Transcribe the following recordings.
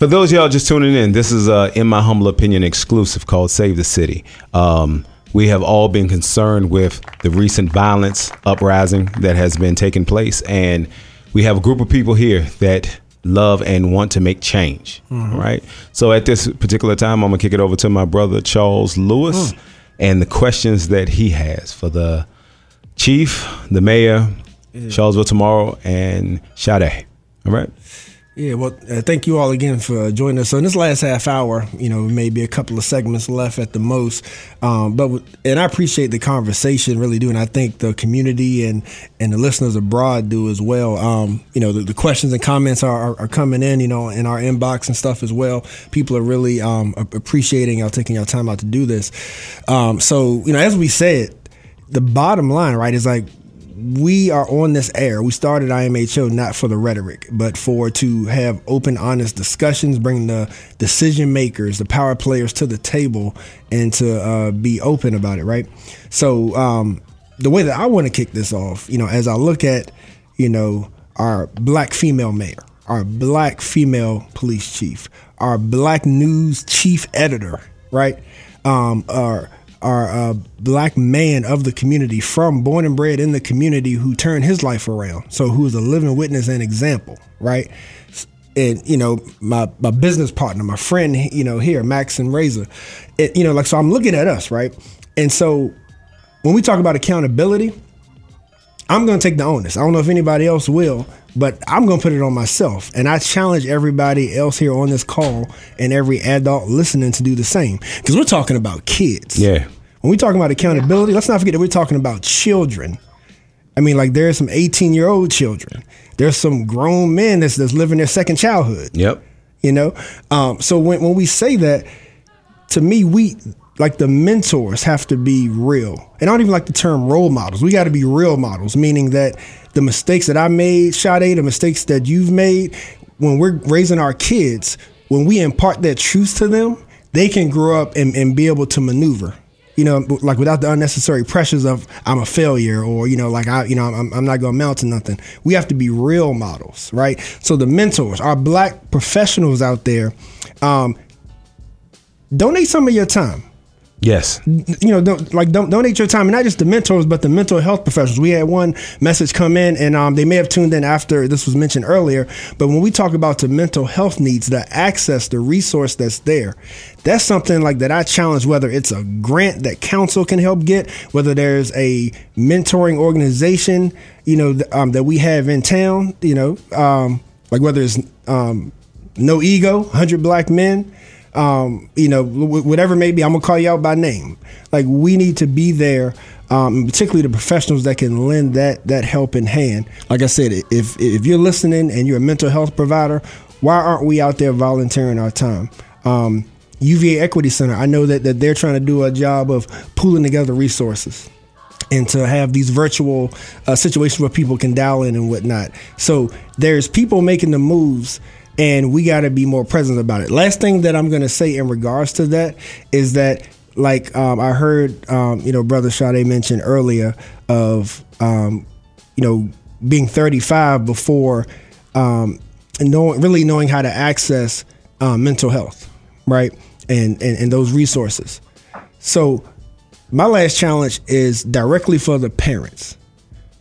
For those y'all just tuning in, this is a, in my humble opinion, exclusive called Save the City. Um, we have all been concerned with the recent violence uprising that has been taking place, and we have a group of people here that love and want to make change. Mm-hmm. Right. So at this particular time, I'm gonna kick it over to my brother Charles Lewis, Mm. and the questions that he has for the chief, the mayor, Charlottesville tomorrow, and Sade. All right. Yeah, well, uh, thank you all again for joining us. So in this last half hour, you know, maybe a couple of segments left at the most, um, but with- and I appreciate the conversation, really do, and I think the community and and the listeners abroad do as well. Um, you know, the, the questions and comments are, are, are coming in, you know, in our inbox and stuff as well. People are really um, appreciating y'all taking your time out to do this. Um, so you know, as we said, the bottom line, right, is like we are on this air. We started IMHO not for the rhetoric, but for to have open, honest discussions, bring the decision makers, the power players to the table, and to uh, be open about it. Right. So um, the way that I want to kick this off, you know, as I look at, you know, our black female mayor, our black female police chief, our black news chief editor, right? Um, our our uh, black man of the community, from born and bred in the community, who turned his life around. So who is a living witness and example, right? And you know, my my business partner, my friend, you know, here, Max and Razor, it, you know, like so, I'm looking at us, right? And so when we talk about accountability, I'm going to take the onus. I don't know if anybody else will, but I'm going to put it on myself. And I challenge everybody else here on this call and every adult listening to do the same. Because we're talking about kids. Yeah. When we talking about accountability, let's not forget that we're talking about children. I mean, like there's some 18 year old children. There's some grown men that's, that's living their second childhood Yep. you know um, so when, when we say that to me we like the mentors have to be real and i don't even like the term role models we got to be real models meaning that the mistakes that i made Sade, the mistakes that you've made when we're raising our kids when we impart that truth to them they can grow up and, and be able to maneuver you know, like without the unnecessary pressures of I'm a failure or you know, like I, you know, I'm, I'm not going to amount to nothing. We have to be real models, right? So the mentors, our black professionals out there, um, donate some of your time Yes. you know, don't, like don't donate your time, and not just the mentors, but the mental health professionals. We had one message come in, and um, they may have tuned in after this was mentioned earlier. But when we talk about the mental health needs, the access, the resource that's there, that's something like that. I challenge whether it's a grant that council can help get, whether there's a mentoring organization, you know, um, that we have in town, you know, um, like whether it's um, no ego, hundred black men um, you know, whatever may be, I'm gonna call you out by name. Like we need to be there, um, particularly the professionals that can lend that that helping hand. Like I said, if if you're listening and you're a mental health provider, why aren't we out there volunteering our time? Um, UVA Equity Center, I know that, that they're trying to do a job of pooling together resources and to have these virtual uh, situations where people can dial in and whatnot. So there's people making the moves, and we got to be more present about it. Last thing that I'm going to say in regards to that is that, like um, I heard, um, you know, Brother Sade mentioned earlier of, um, you know, being 35 before um, knowing, really knowing how to access um, mental health, right, and, and and those resources. So my last challenge is directly for the parents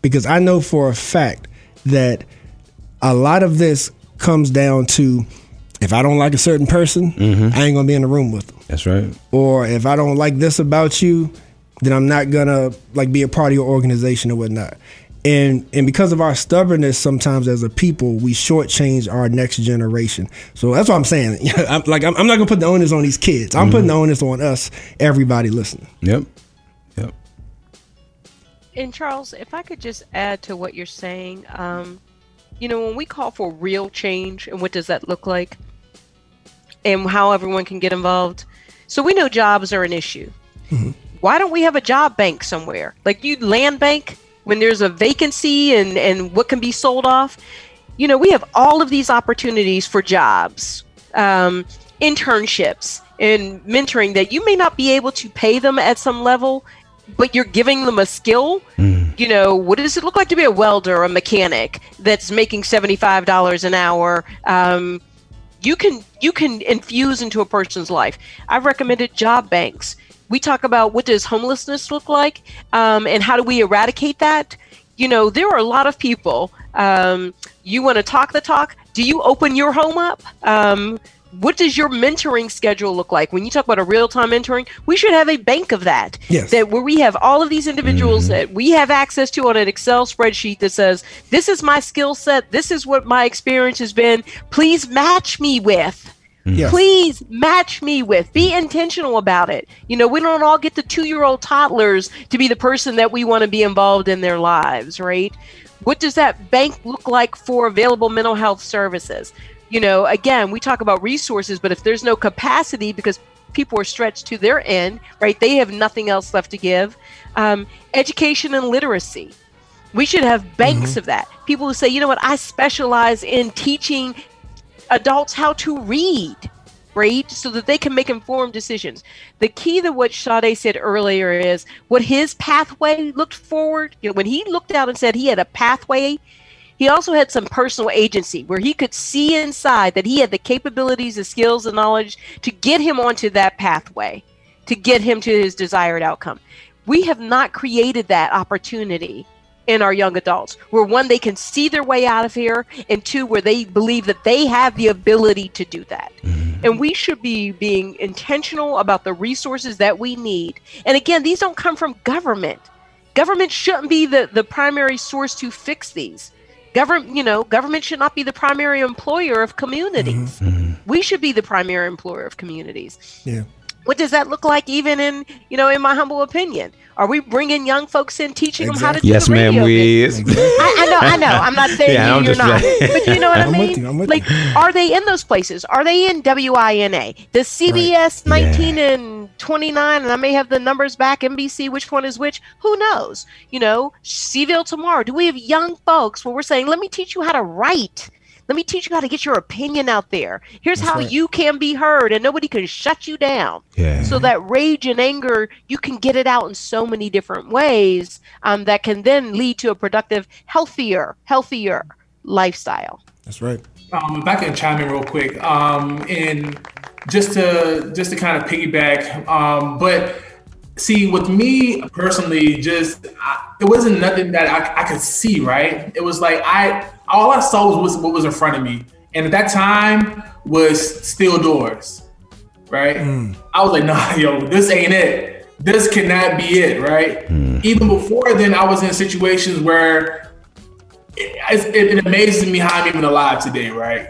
because I know for a fact that a lot of this comes down to if I don't like a certain person, I ain't gonna be in the room with them. That's right. Or if I don't like this about you, then I'm not gonna like be a part of your organization or whatnot. And and because of our stubbornness, sometimes as a people, we shortchange our next generation. So that's what I'm saying. I'm, like I'm, I'm not gonna put the onus on these kids. I'm putting the onus on us, everybody listening. Yep. Yep. And Charles, if I could just add to what you're saying, um, you know, when we call for real change, and what does that look like, and how everyone can get involved. So we know jobs are an issue. Why don't we have a job bank somewhere, like you land bank, when there's a vacancy and and what can be sold off? You know, we have all of these opportunities for jobs, um, internships, and mentoring that you may not be able to pay them at some level, but you're giving them a skill. You know, what does it look like to be a welder or a mechanic that's making $75 an hour? Um, you can you can infuse into a person's life. I've recommended job banks. We talk about what does homelessness look like, um, and how do we eradicate that. You know, there are a lot of people. Um, you want to talk the talk. Do you open your home up? What does your mentoring schedule look like when you talk about a real-time mentoring we should have a bank of that yes. that where we have all of these individuals mm-hmm. that we have access to on an excel spreadsheet that says this is my skill set this is what my experience has been please match me with mm-hmm. yes. Please match me with. Be intentional about it. You know, we don't all get the two year old toddlers to be the person that we want to be involved in their lives, right? What does that bank look like for available mental health services? You know, again, we talk about resources, but if there's no capacity because people are stretched to their end, right? They have nothing else left to give. Um, education and literacy. We should have banks mm-hmm. of that. People who say, you know what, I specialize in teaching adults how to read, right? So that they can make informed decisions. The key to what Sade said earlier is what his pathway looked forward. You know, when he looked out and said he had a pathway, he also had some personal agency where he could see inside that he had the capabilities, the skills, the knowledge to get him onto that pathway, to get him to his desired outcome. We have not created that opportunity in our young adults where one they can see their way out of here and two where they believe that they have the ability to do that mm-hmm. and we should be being intentional about the resources that we need and again these don't come from government government shouldn't be the, the primary source to fix these government you know government should not be the primary employer of communities. Mm-hmm. mm-hmm. we should be the primary employer of communities. Yeah. What does that look like even in you know in my humble opinion? Are we bringing young folks in teaching exactly. them how to do yes the ma'am we is. I, I, know i know. I'm not saying yeah, you, are not. but you know what i mean? you, like are they in those places? Are they in wina the cbs right. 19 yeah. and 29 and i may have the numbers back nbc which one is which who knows you know Cville tomorrow do we have young folks where we're saying let me teach you how to write let me teach you how to get your opinion out there. Here's That's how right. you can be heard, and nobody can shut you down. Yeah. So that rage and anger, you can get it out in so many different ways um, that can then lead to a productive, healthier, healthier lifestyle. That's right. Um, if I can chime in real quick, um, and just to just to kind of piggyback, um, but see, with me personally, just I, it wasn't nothing that I, I could see. Right? It was like I all I saw was, was what was in front of me, and at that time was steel doors. Right? Mm. I was like, nah, yo, this ain't it. This cannot be it. Right? Mm. Even before then, I was in situations where it, it, it amazes me how I'm even alive today. Right?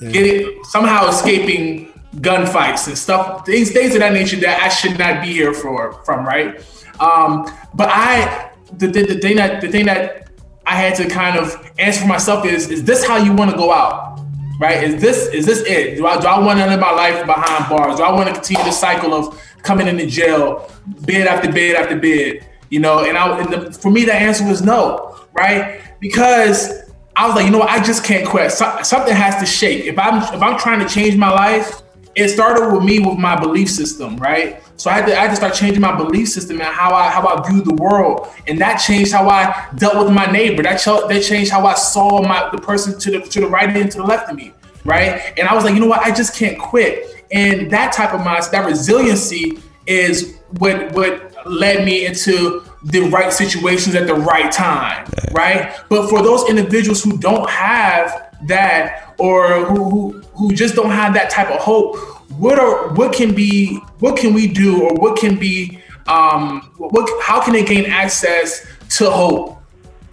Yeah. Getting somehow escaping gunfights and stuff, things, things of that nature that I should not be here for from, right? Um, but I, the, the, the thing that the thing that I had to kind of answer for myself is, is this how you want to go out? Right? Is this is this it? Do I do I want to live my life behind bars? Do I want to continue the cycle of coming into jail, bed after bed after bed? You know, and I and the, for me the answer was no, right? Because I was like, you know what, I just can't quit. So, something has to shake. If I'm if I'm trying to change my life, it started with me with my belief system, right? So I had to, I had to start changing my belief system and how I how I viewed the world, and that changed how I dealt with my neighbor. That ch- that changed how I saw my the person to the to the right and to the left of me, right? And I was like, you know what? I just can't quit. And that type of mindset, that resiliency, is what what led me into the right situations at the right time, right? But for those individuals who don't have that or who, who who just don't have that type of hope what are what can be what can we do or what can be um what how can they gain access to hope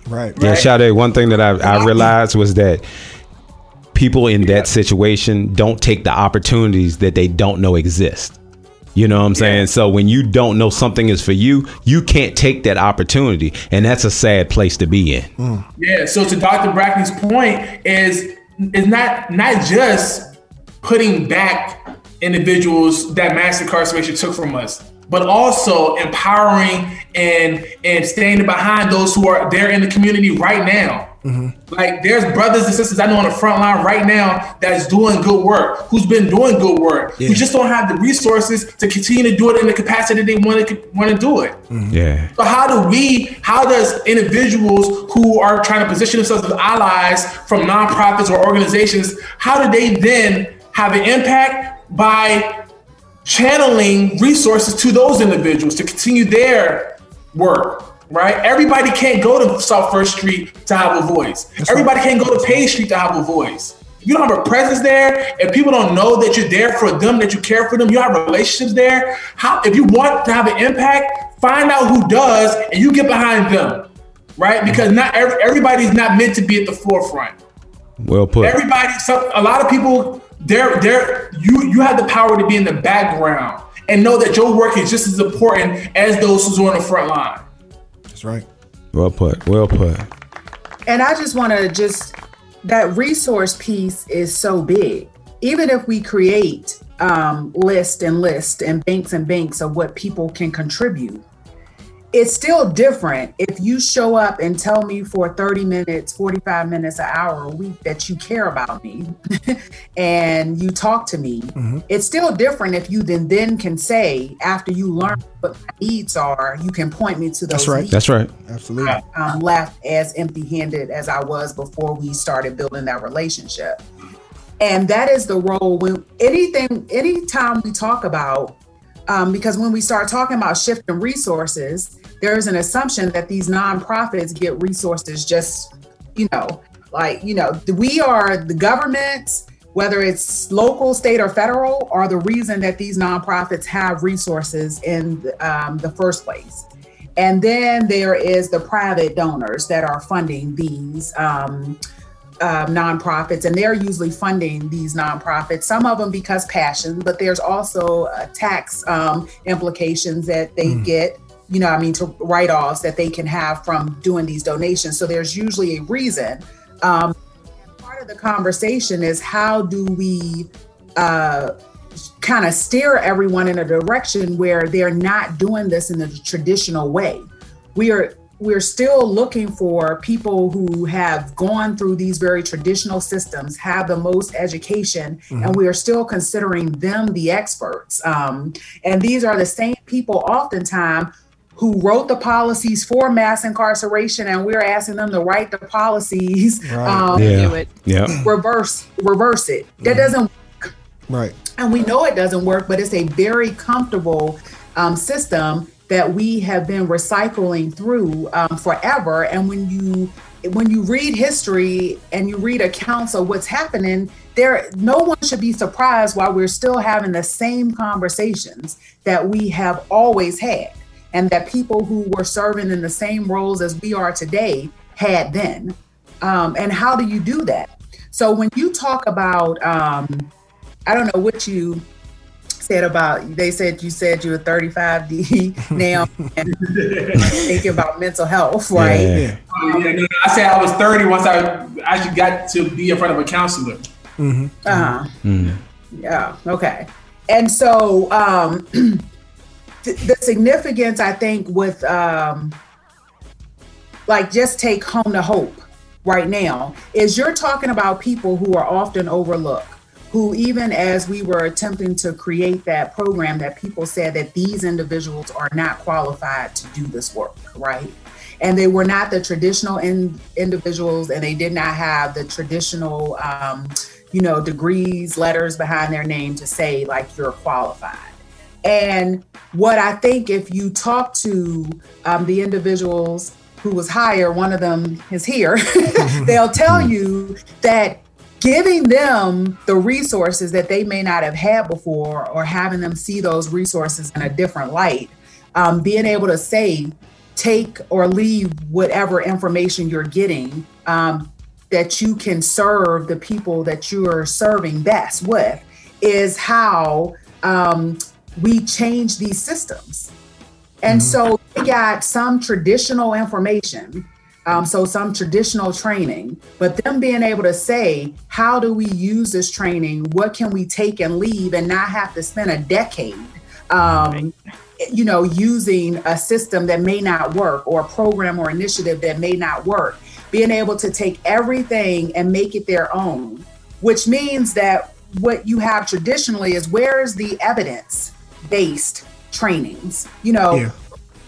right, yeah Sade, one thing that I, I realized was that people in that situation don't take the opportunities that they don't know exist you know what I'm saying? Yeah. So when you don't know something is for you, you can't take that opportunity, and that's a sad place to be in. Mm. Yeah. So to Dr. Brackney's point is is not not just putting back individuals that mass incarceration took from us, but also empowering and and standing behind those who are there in the community right now. Mm-hmm. Like there's brothers and sisters I know on the front line right now that's doing good work, who's been doing good work, yeah. who just don't have the resources to continue to do it in the capacity they want to want to do it. Mm-hmm. Yeah. So how do we? How does individuals who are trying to position themselves as allies from nonprofits or organizations? How do they then have an impact by channeling resources to those individuals to continue their work. Right? Everybody can't go to South First Street to have a voice. That's Everybody right. can't go to Page Street to have a voice. You don't have a presence there, and people don't know that you're there for them, that you care for them. You have relationships there. How, if you want to have an impact, find out who does, and you get behind them, right? Because not every, everybody's not meant to be at the forefront. Well put. Everybody, so a lot of people, they're they're you you have the power to be in the background and know that your work is just as important as those who's on the front line. That's right. Well put. Well put. And I just want to just that resource piece is so big. Even if we create um, list and list and banks and banks of what people can contribute, it's still different if you show up and tell me for 30 minutes, 45 minutes, an hour a week that you care about me and you talk to me. Mm-hmm. It's still different if you then then can say after you learn what my needs are, you can point me to those. That's right. Needs. That's right. Absolutely. I'm left as empty-handed as I was before we started building that relationship. And that is the role when anything, anytime we talk about um, because when we start talking about shifting resources, there's an assumption that these nonprofits get resources just, you know, like, you know, we are the government, whether it's local, state, or federal, are the reason that these nonprofits have resources in um, the first place. And then there is the private donors that are funding these um, uh, nonprofits, and they're usually funding these nonprofits. Some of them because passion, but there's also uh, tax um, implications that they mm. get. You know, I mean, to write offs that they can have from doing these donations. So there's usually a reason. Um, part of the conversation is how do we uh, kind of steer everyone in a direction where they're not doing this in the traditional way. We are we're still looking for people who have gone through these very traditional systems, have the most education, mm-hmm. and we are still considering them the experts. Um, and these are the same people, oftentimes, who wrote the policies for mass incarceration, and we're asking them to write the policies. Right. Um, yeah. yeah. Reverse, reverse it. That mm-hmm. doesn't work. Right. And we know it doesn't work, but it's a very comfortable um, system that we have been recycling through um, forever. And when you when you read history and you read accounts of what's happening, there no one should be surprised why we're still having the same conversations that we have always had, and that people who were serving in the same roles as we are today had then. Um, and how do you do that? So when you talk about, um, I don't know what you said about they said you said you were 35D now and thinking about mental health, right? Yeah. yeah. no, no, I said I was 30 once I actually got to be in front of a counselor. Mm-hmm. Uh-huh. Mm-hmm. Yeah. Okay. And so um, th- the significance, I think, with um, like just take home the hope right now is you're talking about people who are often overlooked who, even as we were attempting to create that program, that people said that these individuals are not qualified to do this work, right? And they were not the traditional in, individuals, and they did not have the traditional, um, you know, degrees, letters behind their name to say like you're qualified. And what I think, if you talk to um, the individuals who was higher, one of them is here, they'll tell you that giving them the resources that they may not have had before or having them see those resources in a different light um, being able to say take or leave whatever information you're getting um, that you can serve the people that you are serving best with is how um, we change these systems and mm-hmm. so we got some traditional information um, so some traditional training, but them being able to say, how do we use this training? What can we take and leave and not have to spend a decade, um, you know, using a system that may not work or a program or initiative that may not work. Being able to take everything and make it their own, which means that what you have traditionally is where's the evidence based trainings? You know, yeah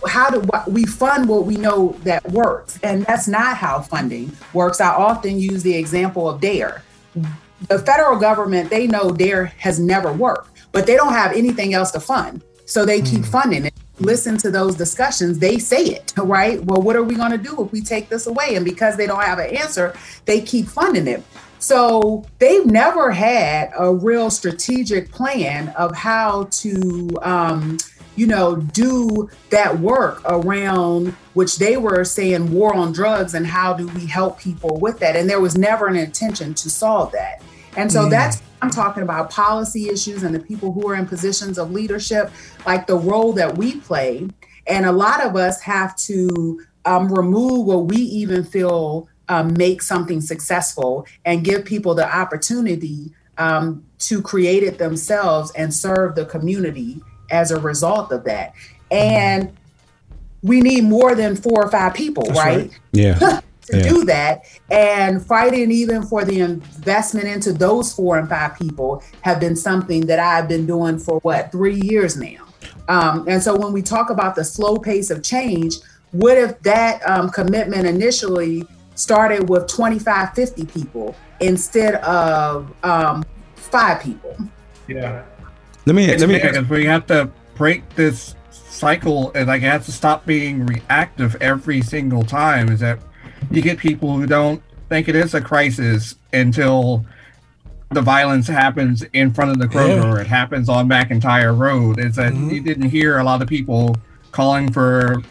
how do we fund what we know that works and that's not how funding works i often use the example of dare the federal government, they know DARE has never worked, but they don't have anything else to fund. So they keep mm. funding it. Listen to those discussions, they say it, right? Well, what are we going to do if we take this away? And because they don't have an answer, they keep funding it. So they've never had a real strategic plan of how to, um, you know, do that work around which they were saying war on drugs and how do we help people with that. And there was never an intention to solve that. And so mm. that's I'm talking about policy issues and the people who are in positions of leadership, like the role that we play. And a lot of us have to um, remove what we even feel um, make something successful and give people the opportunity um, to create it themselves and serve the community as a result of that. And we need more than four or five people, right? right? Yeah. to yeah. do that and fighting even for the investment into those four and five people have been something that I've been doing for what three years now. Um, and so when we talk about the slow pace of change, what if that um, commitment initially started with 25, 50 people instead of um, five people. Yeah. Let me, let me, because we have to break this cycle and like it has to stop being reactive every single time is that you get people who don't think it is a crisis until the violence happens in front of the Kroger yeah. or it happens on McIntire Road. Is that mm-hmm. you didn't hear a lot of people calling for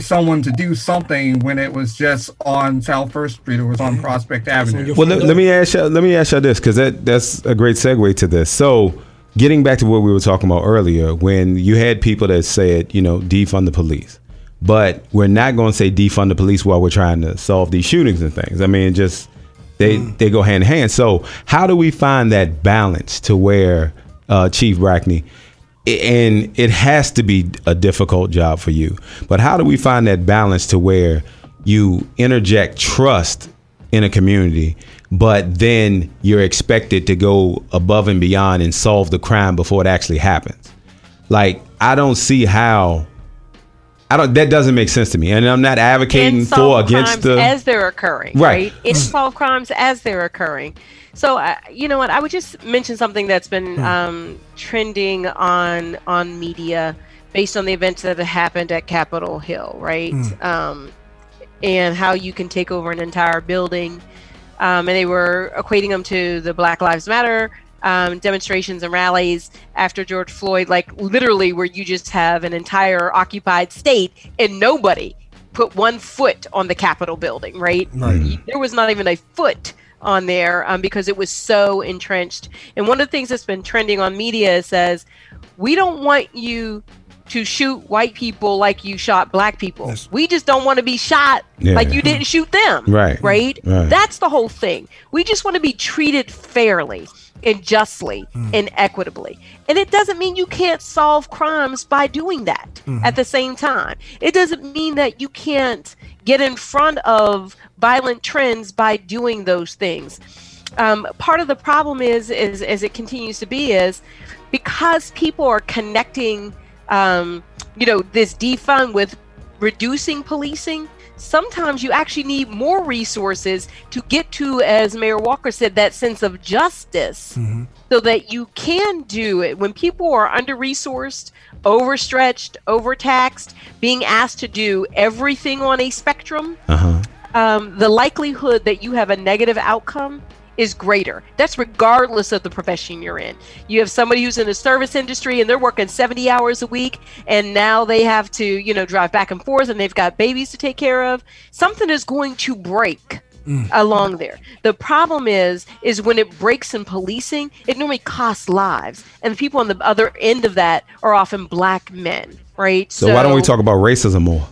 someone to do something when it was just on South First Street or was on Prospect Avenue. Well, let, let, me ask you. Let me ask you this because that that's a great segue to this. So, getting back to what we were talking about earlier, when you had people that said, you know, defund the police, but we're not going to say defund the police while we're trying to solve these shootings and things. I mean, just they mm. they go hand in hand. So, how do we find that balance to where uh, Chief Brackney? And it has to be a difficult job for you. But how do we find that balance to where you interject trust in a community, but then you're expected to go above and beyond and solve the crime before it actually happens? Like, I don't see how. I don't. That doesn't make sense to me, and I'm not advocating for against the as they're occurring. Right. right? It's solve crimes as they're occurring. So, uh, you know what? I would just mention something that's been hmm. um, trending on on media based on the events that have happened at Capitol Hill, right? Mm. Um, and how you can take over an entire building. Um, and they were equating them to the Black Lives Matter um, demonstrations and rallies after George Floyd, like literally where you just have an entire occupied state and nobody put one foot on the Capitol building, right? right. There was not even a foot on there um, because it was so entrenched. And one of the things that's been trending on media says, we don't want you to shoot white people like you shot black people. Yes. We just don't want to be shot yeah. like you didn't shoot them. Right. right. Right. That's the whole thing. We just want to be treated fairly and justly mm. and equitably. And it doesn't mean you can't solve crimes by doing that mm. at the same time. It doesn't mean that you can't get in front of violent trends by doing those things. Um, part of the problem is, is, as it continues to be, is because people are connecting, um, you know, this defund with reducing policing. Sometimes you actually need more resources to get to, as Mayor Walker said, that sense of justice, mm-hmm. so that you can do it when people are under resourced, overstretched, overtaxed, being asked to do everything on a spectrum. Uh-huh um, the likelihood that you have a negative outcome is greater. That's regardless of the profession you're in. You have somebody who's in the service industry and they're working 70 hours a week and now they have to, you know, drive back and forth and they've got babies to take care of. Something is going to break. Mm. along there. The problem is is when it breaks in policing, it normally costs lives. And the people on the other end of that are often black men, right? So, so why don't we talk about racism more?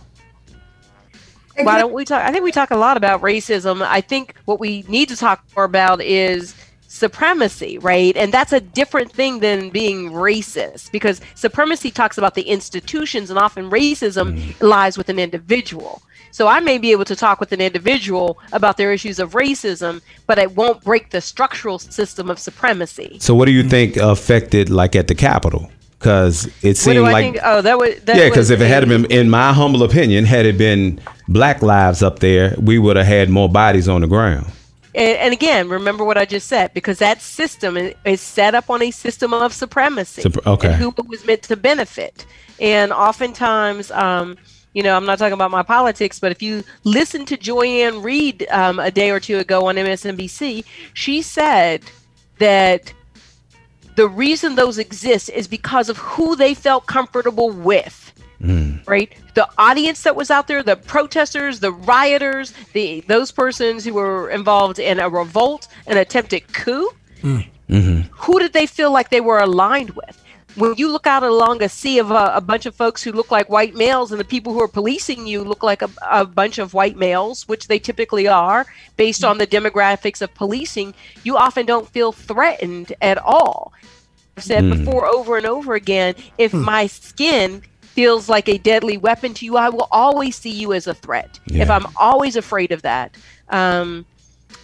Why don't we talk? I think we talk a lot about racism. I think what we need to talk more about is supremacy, right? And that's a different thing than being racist because supremacy talks about the institutions and often racism mm. lies with an individual. So I may be able to talk with an individual about their issues of racism, but it won't break the structural system of supremacy. So what do you think affected like at the Capitol? Because it seemed like think? oh that would that yeah because if it had been in my humble opinion had it been black lives up there we would have had more bodies on the ground and, and again, remember what I just said because that system is, set up on a system of supremacy. Sup- okay. and who it was meant to benefit, and oftentimes. Um, you know, I'm not talking about my politics, but if you listen to Joy-Ann Reid um, a day or two ago on MSNBC, she said that the reason those exist is because of who they felt comfortable with. Hmm. Right, the audience that was out there, the protesters, the rioters, the those persons who were involved in a revolt, an attempted coup. Hmm. Mm-hmm. Who did they feel like they were aligned with? When you look out along a sea of a, a bunch of folks who look like white males, and the people who are policing you look like a, a bunch of white males, which they typically are, based on the demographics of policing, you often don't feel threatened at all. I've said hmm. before over and over again if hmm. my skin feels like a deadly weapon to you, I will always see you as a threat. If I'm always afraid of that. Um,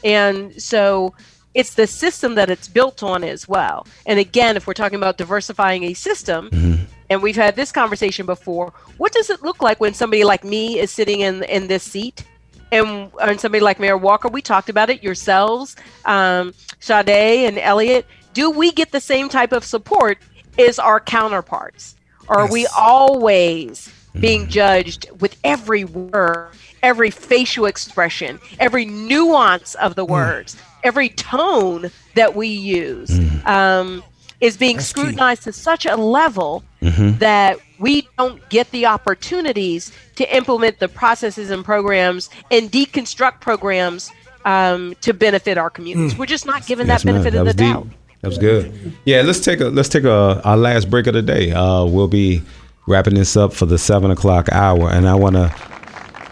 and so it's the system that it's built on as well. And again, if we're talking about diversifying a system, mm-hmm. and we've had this conversation before, what does it look like when somebody like me is sitting in in this seat? And, and somebody like Mayor Walker, we talked about it yourselves, um, Sade and Elliot. Do we get the same type of support as our counterparts? Or are we always mm-hmm. being judged with every word, every facial expression, every nuance of the mm. words, every tone that we use um, is being That's key. scrutinized to such a level that we don't get the opportunities to implement the processes and programs and deconstruct programs um, to benefit our communities. We're just not given Yes, that benefit That of the deep. doubt. That was good. Yeah, let's take a let's take a our last break of the day. Uh, we'll be wrapping this up for the seven o'clock hour, and I wanna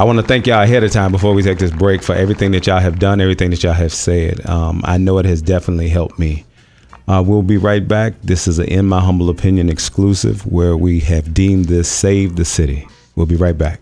I want to thank y'all ahead of time before we take this break for everything that y'all have done, everything that y'all have said. Um, I know it has definitely helped me. Uh, we'll be right back. This is a In My Humble Opinion exclusive where we have deemed this Save the City. We'll be right back.